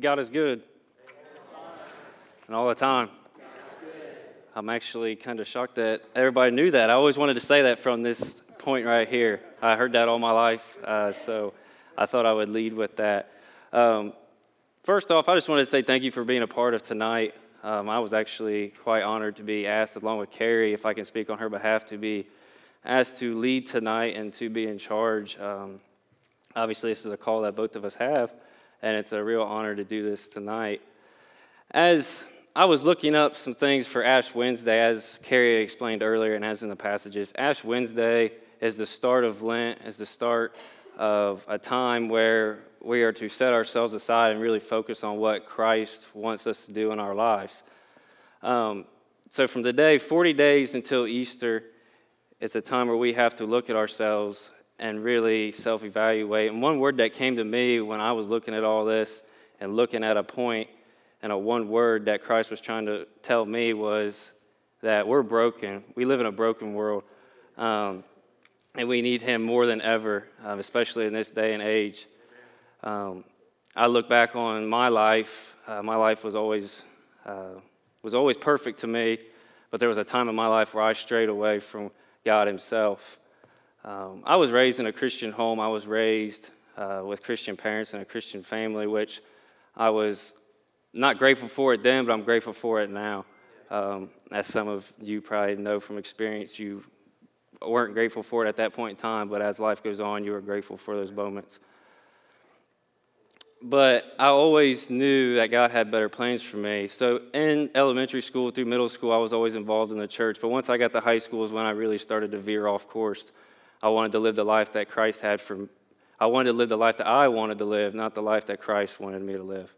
God is good. And all the time. I'm actually kind of shocked that everybody knew that. I always wanted to say that from this point right here. I heard that all my life, uh, so I thought I would lead with that. Um, first off, I just wanted to say thank you for being a part of tonight. Um, I was actually quite honored to be asked, along with Carrie, if I can speak on her behalf, to be asked to lead tonight and to be in charge. Um, obviously, this is a call that both of us have, and it's a real honor to do this tonight. As I was looking up some things for Ash Wednesday, as Carrie explained earlier and as in the passages. Ash Wednesday is the start of Lent, is the start of a time where we are to set ourselves aside and really focus on what Christ wants us to do in our lives. Um, so, from the day 40 days until Easter, it's a time where we have to look at ourselves and really self evaluate. And one word that came to me when I was looking at all this and looking at a point and a one word that Christ was trying to tell me was that we're broken. We live in a broken world. Um, and we need him more than ever, um, especially in this day and age. Um, I look back on my life. Uh, my life was always uh, was always perfect to me, but there was a time in my life where I strayed away from God Himself. Um, I was raised in a Christian home. I was raised uh, with Christian parents and a Christian family, which I was not grateful for it then, but I'm grateful for it now. Um, as some of you probably know from experience, you weren't grateful for it at that point in time, but as life goes on, you are grateful for those moments. But I always knew that God had better plans for me. So in elementary school through middle school, I was always involved in the church. But once I got to high school is when I really started to veer off course. I wanted to live the life that Christ had for I wanted to live the life that I wanted to live, not the life that Christ wanted me to live.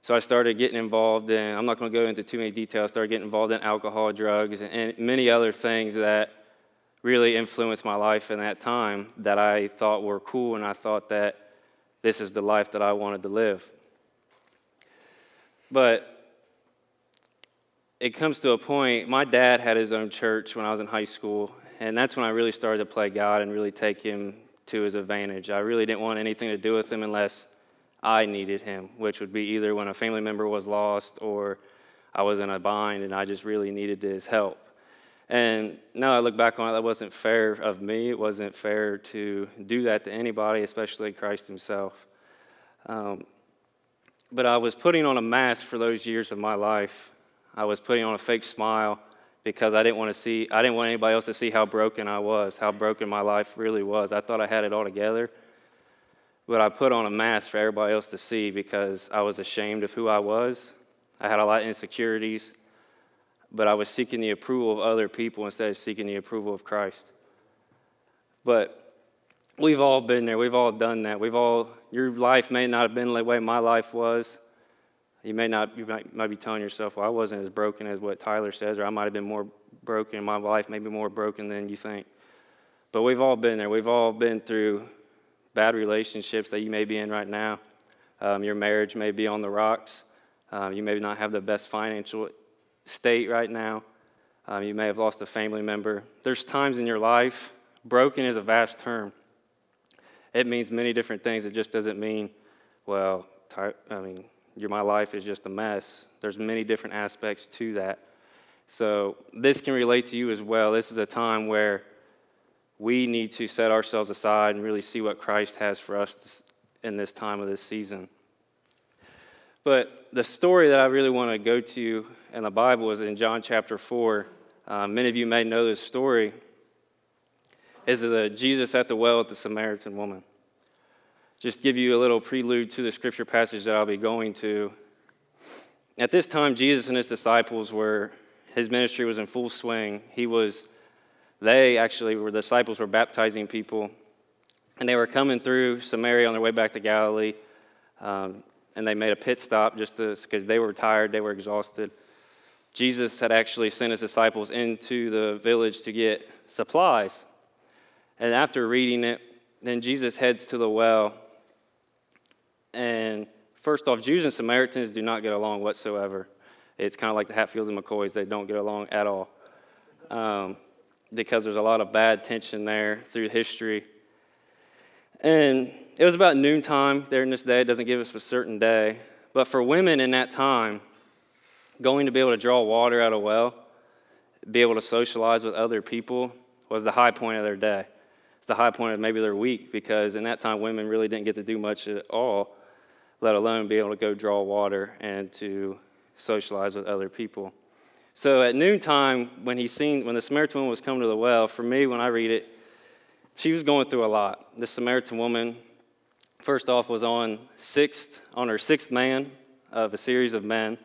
So I started getting involved in, I'm not going to go into too many details, I started getting involved in alcohol, drugs, and many other things that really influenced my life in that time that I thought were cool, and I thought that this is the life that I wanted to live. But it comes to a point, my dad had his own church when I was in high school, and that's when I really started to play God and really take him to his advantage. I really didn't want anything to do with him unless I needed him, which would be either when a family member was lost or I was in a bind and I just really needed his help. And now I look back on it, that wasn't fair of me. It wasn't fair to do that to anybody, especially Christ Himself. Um, but I was putting on a mask for those years of my life. I was putting on a fake smile because I didn't want to see, I didn't want anybody else to see how broken I was, how broken my life really was. I thought I had it all together but I put on a mask for everybody else to see because I was ashamed of who I was. I had a lot of insecurities, but I was seeking the approval of other people instead of seeking the approval of Christ. But we've all been there. We've all done that. We've all, your life may not have been the way my life was. You may not, you might, might be telling yourself, well, I wasn't as broken as what Tyler says, or I might have been more broken. My life may be more broken than you think. But we've all been there. We've all been through bad relationships that you may be in right now. Um, your marriage may be on the rocks. Um, you may not have the best financial state right now. Um, you may have lost a family member. There's times in your life, broken is a vast term. It means many different things. It just doesn't mean, well, I mean, my life is just a mess. There's many different aspects to that. So this can relate to you as well. This is a time where we need to set ourselves aside and really see what Christ has for us in this time of this season. But the story that I really want to go to in the Bible is in John chapter 4. Uh, many of you may know this story. Is Jesus at the well with the Samaritan woman. Just give you a little prelude to the scripture passage that I'll be going to. At this time, Jesus and his disciples were, his ministry was in full swing. He was they actually were the disciples were baptizing people, and they were coming through Samaria on their way back to Galilee, um, and they made a pit stop just because they were tired, they were exhausted. Jesus had actually sent his disciples into the village to get supplies. And after reading it, then Jesus heads to the well. And first off, Jews and Samaritans do not get along whatsoever. It's kind of like the Hatfields and McCoys, they don't get along at all. Um, because there's a lot of bad tension there through history. And it was about noontime there in this day. It doesn't give us a certain day, But for women in that time, going to be able to draw water out of a well, be able to socialize with other people, was the high point of their day. It's the high point of maybe their week because in that time, women really didn't get to do much at all, let alone be able to go draw water and to socialize with other people. So at noontime, when he seen when the Samaritan woman was coming to the well, for me, when I read it, she was going through a lot. The Samaritan woman, first off, was on sixth on her sixth man of a series of men.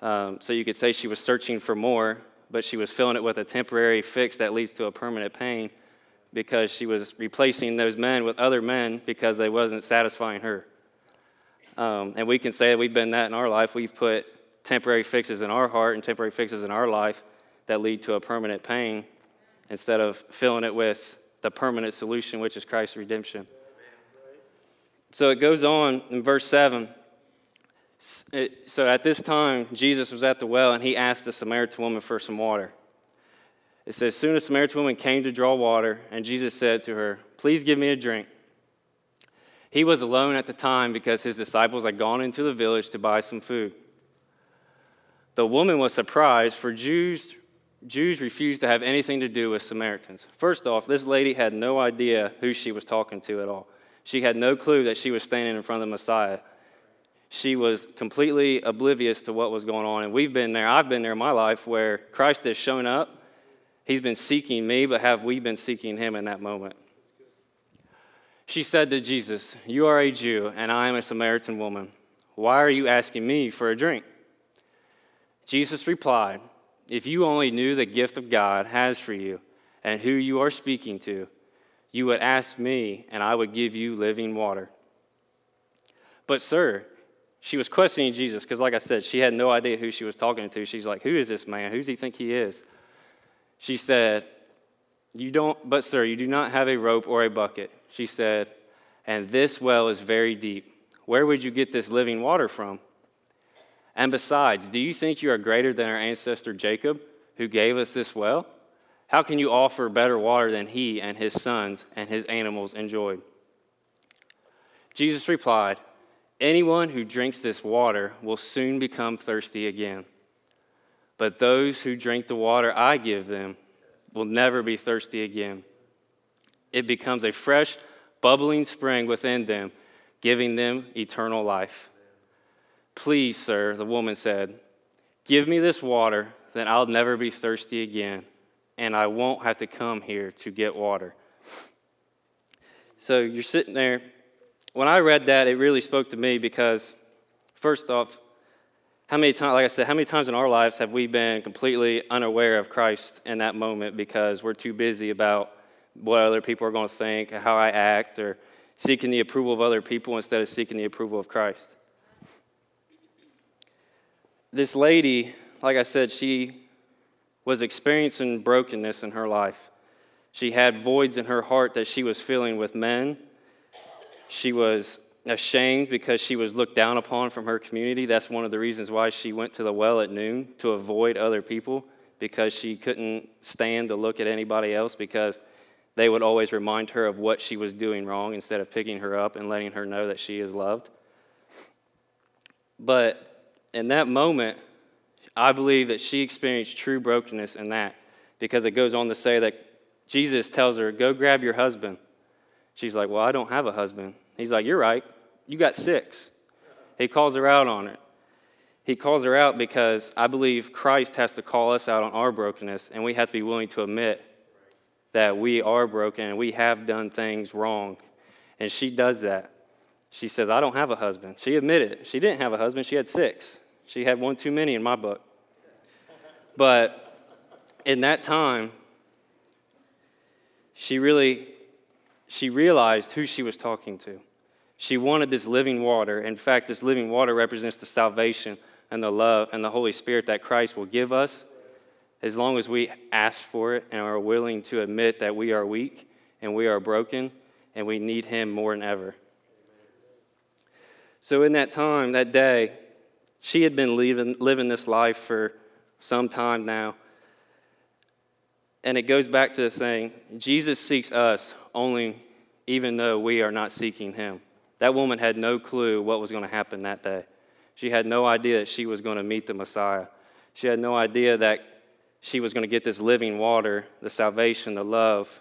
Um, so you could say she was searching for more, but she was filling it with a temporary fix that leads to a permanent pain because she was replacing those men with other men because they wasn't satisfying her. Um, and we can say that we've been that in our life. We've put temporary fixes in our heart and temporary fixes in our life that lead to a permanent pain instead of filling it with the permanent solution, which is Christ's redemption. So it goes on in verse 7. so at this time, Jesus was at the well and he asked the Samaritan woman for some water. It says, Soon a Samaritan woman came to draw water, and Jesus said to her, Please give me a drink. He was alone at the time because his disciples had gone into the village to buy some food. The woman was surprised, for Jews, Jews refused to have anything to do with Samaritans. First off, this lady had no idea who she was talking to at all. She had no clue that she was standing in front of the Messiah. She was completely oblivious to what was going on. And we've been there, I've been there in my life where Christ has shown up. He's been seeking me, but have we been seeking him in that moment? She said to Jesus, You are a Jew, and I am a Samaritan woman. Why are you asking me for a drink? Jesus replied, If you only knew the gift of God has for you and who you are speaking to, you would ask me, and I would give you living water. But, sir, she was questioning Jesus because, like I said, she had no idea who she was talking to. She's like, Who is this man? Who does he think he is? She said, You don't, but, sir, you do not have a rope or a bucket. She said, And this well is very deep. Where would you get this living water from? And besides, do you think you are greater than our ancestor Jacob, who gave us this well? How can you offer better water than he and his sons and his animals enjoyed? Jesus replied, Anyone who drinks this water will soon become thirsty again. But those who drink the water I give them will never be thirsty again. It becomes a fresh, bubbling spring within them, giving them eternal life. Please, sir, the woman said, give me this water, then I'll never be thirsty again, and I won't have to come here to get water. So you're sitting there. When I read that, it really spoke to me because, first off, how many times, like I said, how many times in our lives have we been completely unaware of Christ in that moment because we're too busy about what other people are going to think, how I act, or seeking the approval of other people instead of seeking the approval of Christ? this lady, like I said, she was experiencing brokenness in her life. She had voids in her heart that she was filling with men. She was ashamed because she was looked down upon from her community. That's one of the reasons why she went to the well at noon to avoid other people because she couldn't stand to look at anybody else because they would always remind her of what she was doing wrong instead of picking her up and letting her know that she is loved. But in that moment, I believe that she experienced true brokenness in that because it goes on to say that Jesus tells her, Go grab your husband. She's like, Well, I don't have a husband. He's like, You're right. You got six. He calls her out on it. He calls her out because I believe Christ has to call us out on our brokenness, and we have to be willing to admit that we are broken and we have done things wrong. And she does that. She says, I don't have a husband. She admitted she didn't have a husband, she had six. She had one too many in my book. But in that time, she really she realized who she was talking to. She wanted this living water. In fact, this living water represents the salvation and the love and the Holy Spirit that Christ will give us as long as we ask for it and are willing to admit that we are weak and we are broken and we need Him more than ever. So, in that time, that day, she had been living, living this life for some time now. And it goes back to the saying Jesus seeks us only even though we are not seeking him. That woman had no clue what was going to happen that day. She had no idea that she was going to meet the Messiah. She had no idea that she was going to get this living water, the salvation, the love,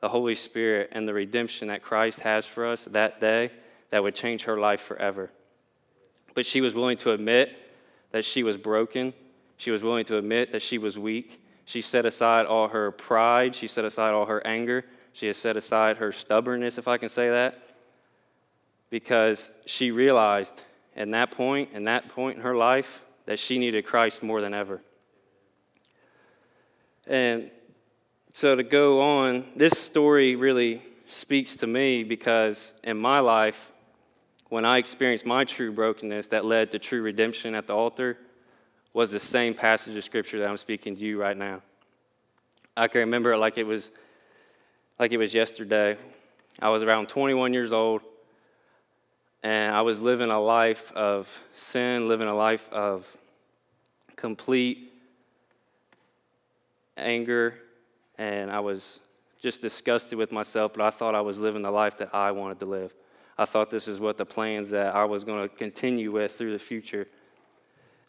the Holy Spirit, and the redemption that Christ has for us that day that would change her life forever. But she was willing to admit that she was broken. She was willing to admit that she was weak. She set aside all her pride. She set aside all her anger. She has set aside her stubbornness, if I can say that, because she realized in that point, in that point in her life, that she needed Christ more than ever. And so to go on, this story really speaks to me because in my life, when I experienced my true brokenness that led to true redemption at the altar, was the same passage of scripture that I'm speaking to you right now. I can remember it like it was like it was yesterday. I was around 21 years old and I was living a life of sin, living a life of complete anger, and I was just disgusted with myself, but I thought I was living the life that I wanted to live. I thought this is what the plans that I was going to continue with through the future.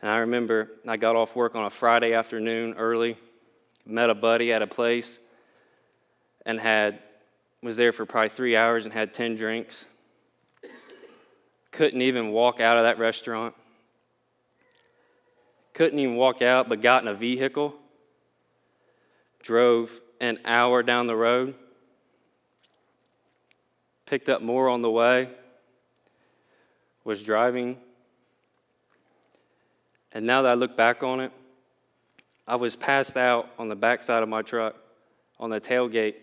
And I remember I got off work on a Friday afternoon early, met a buddy at a place, and had was there for probably three hours and had 10 drinks couldn't even walk out of that restaurant, couldn't even walk out, but got in a vehicle, drove an hour down the road, picked up more on the way, was driving. And now that I look back on it, I was passed out on the backside of my truck, on the tailgate,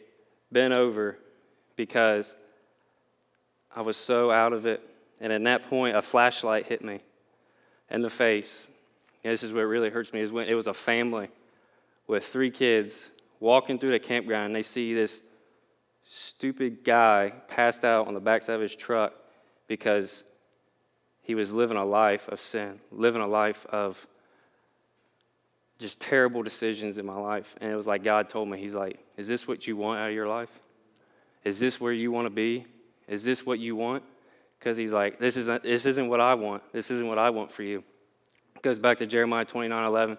bent over because I was so out of it and at that point, a flashlight hit me in the face. And this is what really hurts me is when it was a family with three kids walking through the campground and they see this stupid guy passed out on the backside of his truck because he was living a life of sin, living a life of just terrible decisions in my life. And it was like God told me, He's like, Is this what you want out of your life? Is this where you want to be? Is this what you want? Because he's like, this isn't, this isn't what I want. This isn't what I want for you. It goes back to Jeremiah 29 11.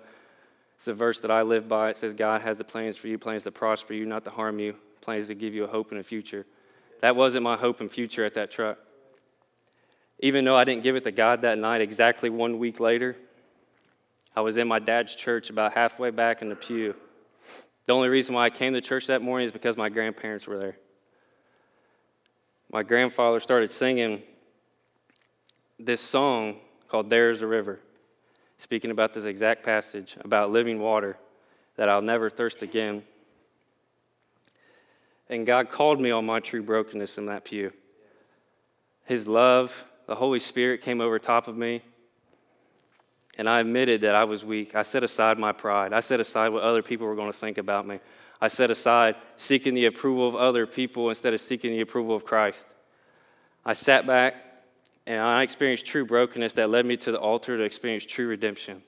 It's a verse that I live by. It says, God has the plans for you, plans to prosper you, not to harm you, plans to give you a hope and a future. That wasn't my hope and future at that truck. Even though I didn't give it to God that night, exactly one week later, I was in my dad's church about halfway back in the pew. The only reason why I came to church that morning is because my grandparents were there. My grandfather started singing this song called There's a River, speaking about this exact passage about living water that I'll never thirst again. And God called me on my true brokenness in that pew. His love, the Holy Spirit came over top of me. And I admitted that I was weak. I set aside my pride. I set aside what other people were going to think about me. I set aside seeking the approval of other people instead of seeking the approval of Christ. I sat back and I experienced true brokenness that led me to the altar to experience true redemption.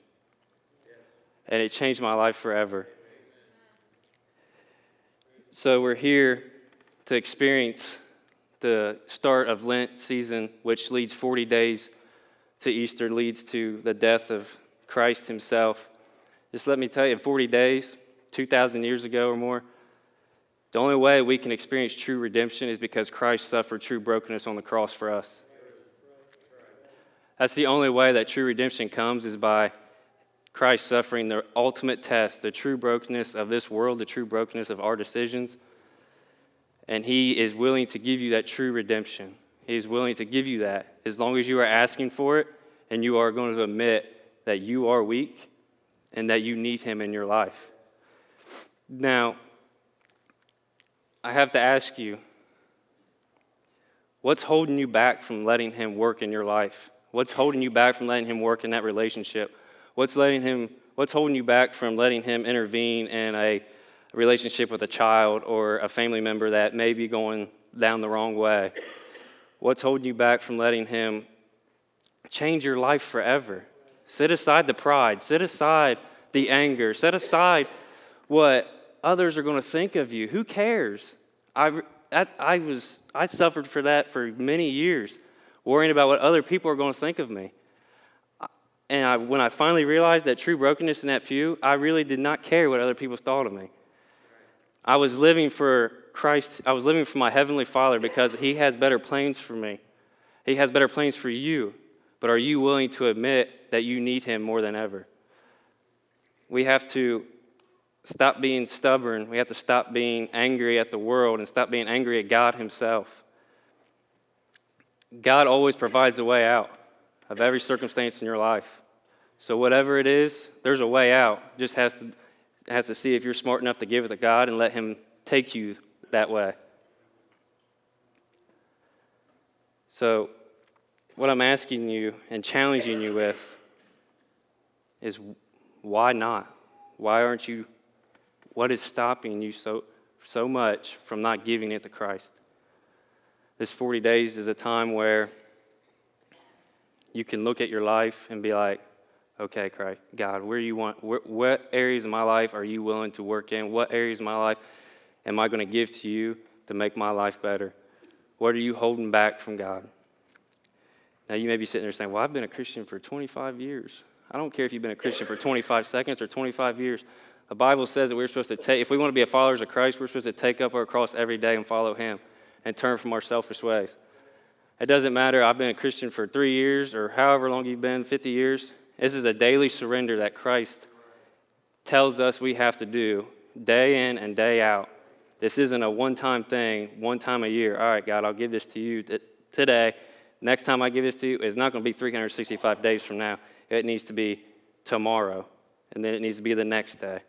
And it changed my life forever. So we're here to experience the start of Lent season, which leads 40 days to Easter, leads to the death of Christ himself. Just let me tell you, 40 days, 2,000 years ago or more, the only way we can experience true redemption is because Christ suffered true brokenness on the cross for us. That's the only way that true redemption comes is by Christ suffering the ultimate test, the true brokenness of this world, the true brokenness of our decisions. And He is willing to give you that true redemption. He is willing to give you that as long as you are asking for it and you are going to admit that you are weak and that you need Him in your life. Now, I have to ask you what's holding you back from letting Him work in your life? What's holding you back from letting Him work in that relationship? What's, letting him, what's holding you back from letting Him intervene in a relationship with a child or a family member that may be going down the wrong way? What's holding you back from letting Him change your life forever? Set aside the pride, set aside the anger, set aside what others are going to think of you. Who cares? I, I, I, was, I suffered for that for many years, worrying about what other people are going to think of me. And I, when I finally realized that true brokenness in that pew, I really did not care what other people thought of me. I was living for Christ, I was living for my Heavenly Father because He has better plans for me. He has better plans for you. But are you willing to admit that you need Him more than ever? We have to stop being stubborn. We have to stop being angry at the world and stop being angry at God Himself. God always provides a way out of every circumstance in your life. So, whatever it is, there's a way out. Just has to, has to see if you're smart enough to give it to God and let Him take you that way. So, what I'm asking you and challenging you with is why not? Why aren't you? What is stopping you so, so much from not giving it to Christ? This 40 days is a time where you can look at your life and be like, okay, Christ, God, where you want, where, what areas of my life are you willing to work in? What areas of my life am I going to give to you to make my life better? What are you holding back from God? Now, you may be sitting there saying, Well, I've been a Christian for 25 years. I don't care if you've been a Christian for 25 seconds or 25 years. The Bible says that we're supposed to take, if we want to be followers of Christ, we're supposed to take up our cross every day and follow Him and turn from our selfish ways. It doesn't matter, I've been a Christian for three years or however long you've been 50 years. This is a daily surrender that Christ tells us we have to do day in and day out. This isn't a one time thing, one time a year. All right, God, I'll give this to you t- today. Next time I give this to you, it's not going to be 365 days from now. It needs to be tomorrow, and then it needs to be the next day.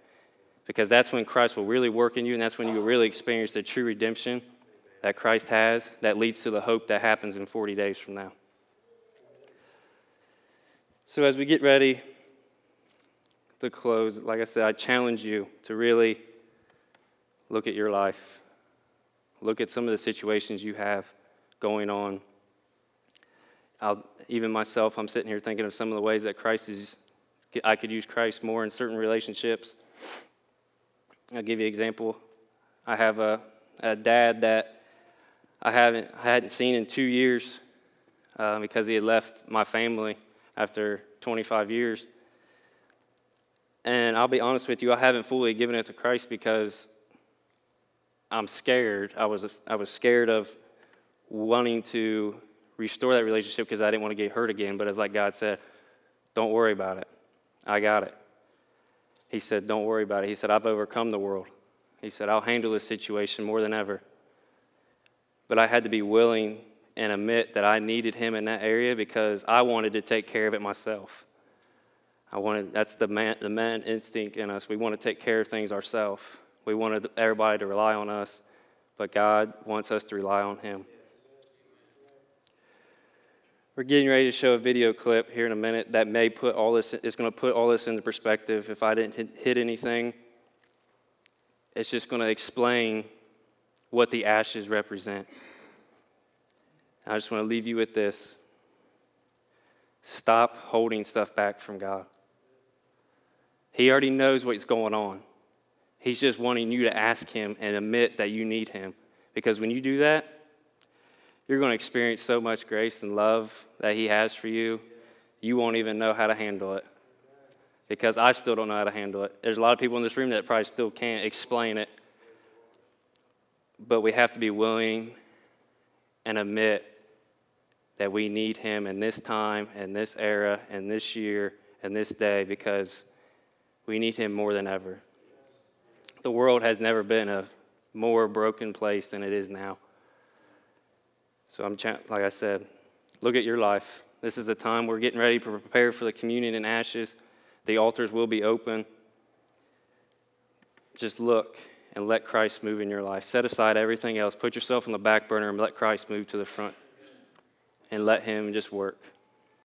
Because that's when Christ will really work in you, and that's when you will really experience the true redemption that Christ has that leads to the hope that happens in 40 days from now. So, as we get ready to close, like I said, I challenge you to really look at your life, look at some of the situations you have going on. I'll, even myself, I'm sitting here thinking of some of the ways that Christ is, I could use Christ more in certain relationships. I'll give you an example. I have a, a dad that I haven't I hadn't seen in two years uh, because he had left my family after 25 years. And I'll be honest with you, I haven't fully given it to Christ because I'm scared. I was I was scared of wanting to restore that relationship because I didn't want to get hurt again. But as like God said, don't worry about it. I got it. He said, don't worry about it. He said, I've overcome the world. He said, I'll handle this situation more than ever. But I had to be willing and admit that I needed him in that area because I wanted to take care of it myself. I wanted, that's the man, the man instinct in us. We want to take care of things ourselves. We wanted everybody to rely on us, but God wants us to rely on him. We're getting ready to show a video clip here in a minute that may put all this, it's going to put all this into perspective. If I didn't hit, hit anything, it's just going to explain what the ashes represent. I just want to leave you with this stop holding stuff back from God. He already knows what's going on. He's just wanting you to ask Him and admit that you need Him. Because when you do that, you're going to experience so much grace and love that He has for you, you won't even know how to handle it. Because I still don't know how to handle it. There's a lot of people in this room that probably still can't explain it. But we have to be willing and admit that we need Him in this time, in this era, in this year, and this day because we need Him more than ever. The world has never been a more broken place than it is now. So I'm like I said, look at your life. This is the time we're getting ready to prepare for the communion and ashes. The altars will be open. Just look and let Christ move in your life. Set aside everything else. Put yourself on the back burner and let Christ move to the front. And let Him just work.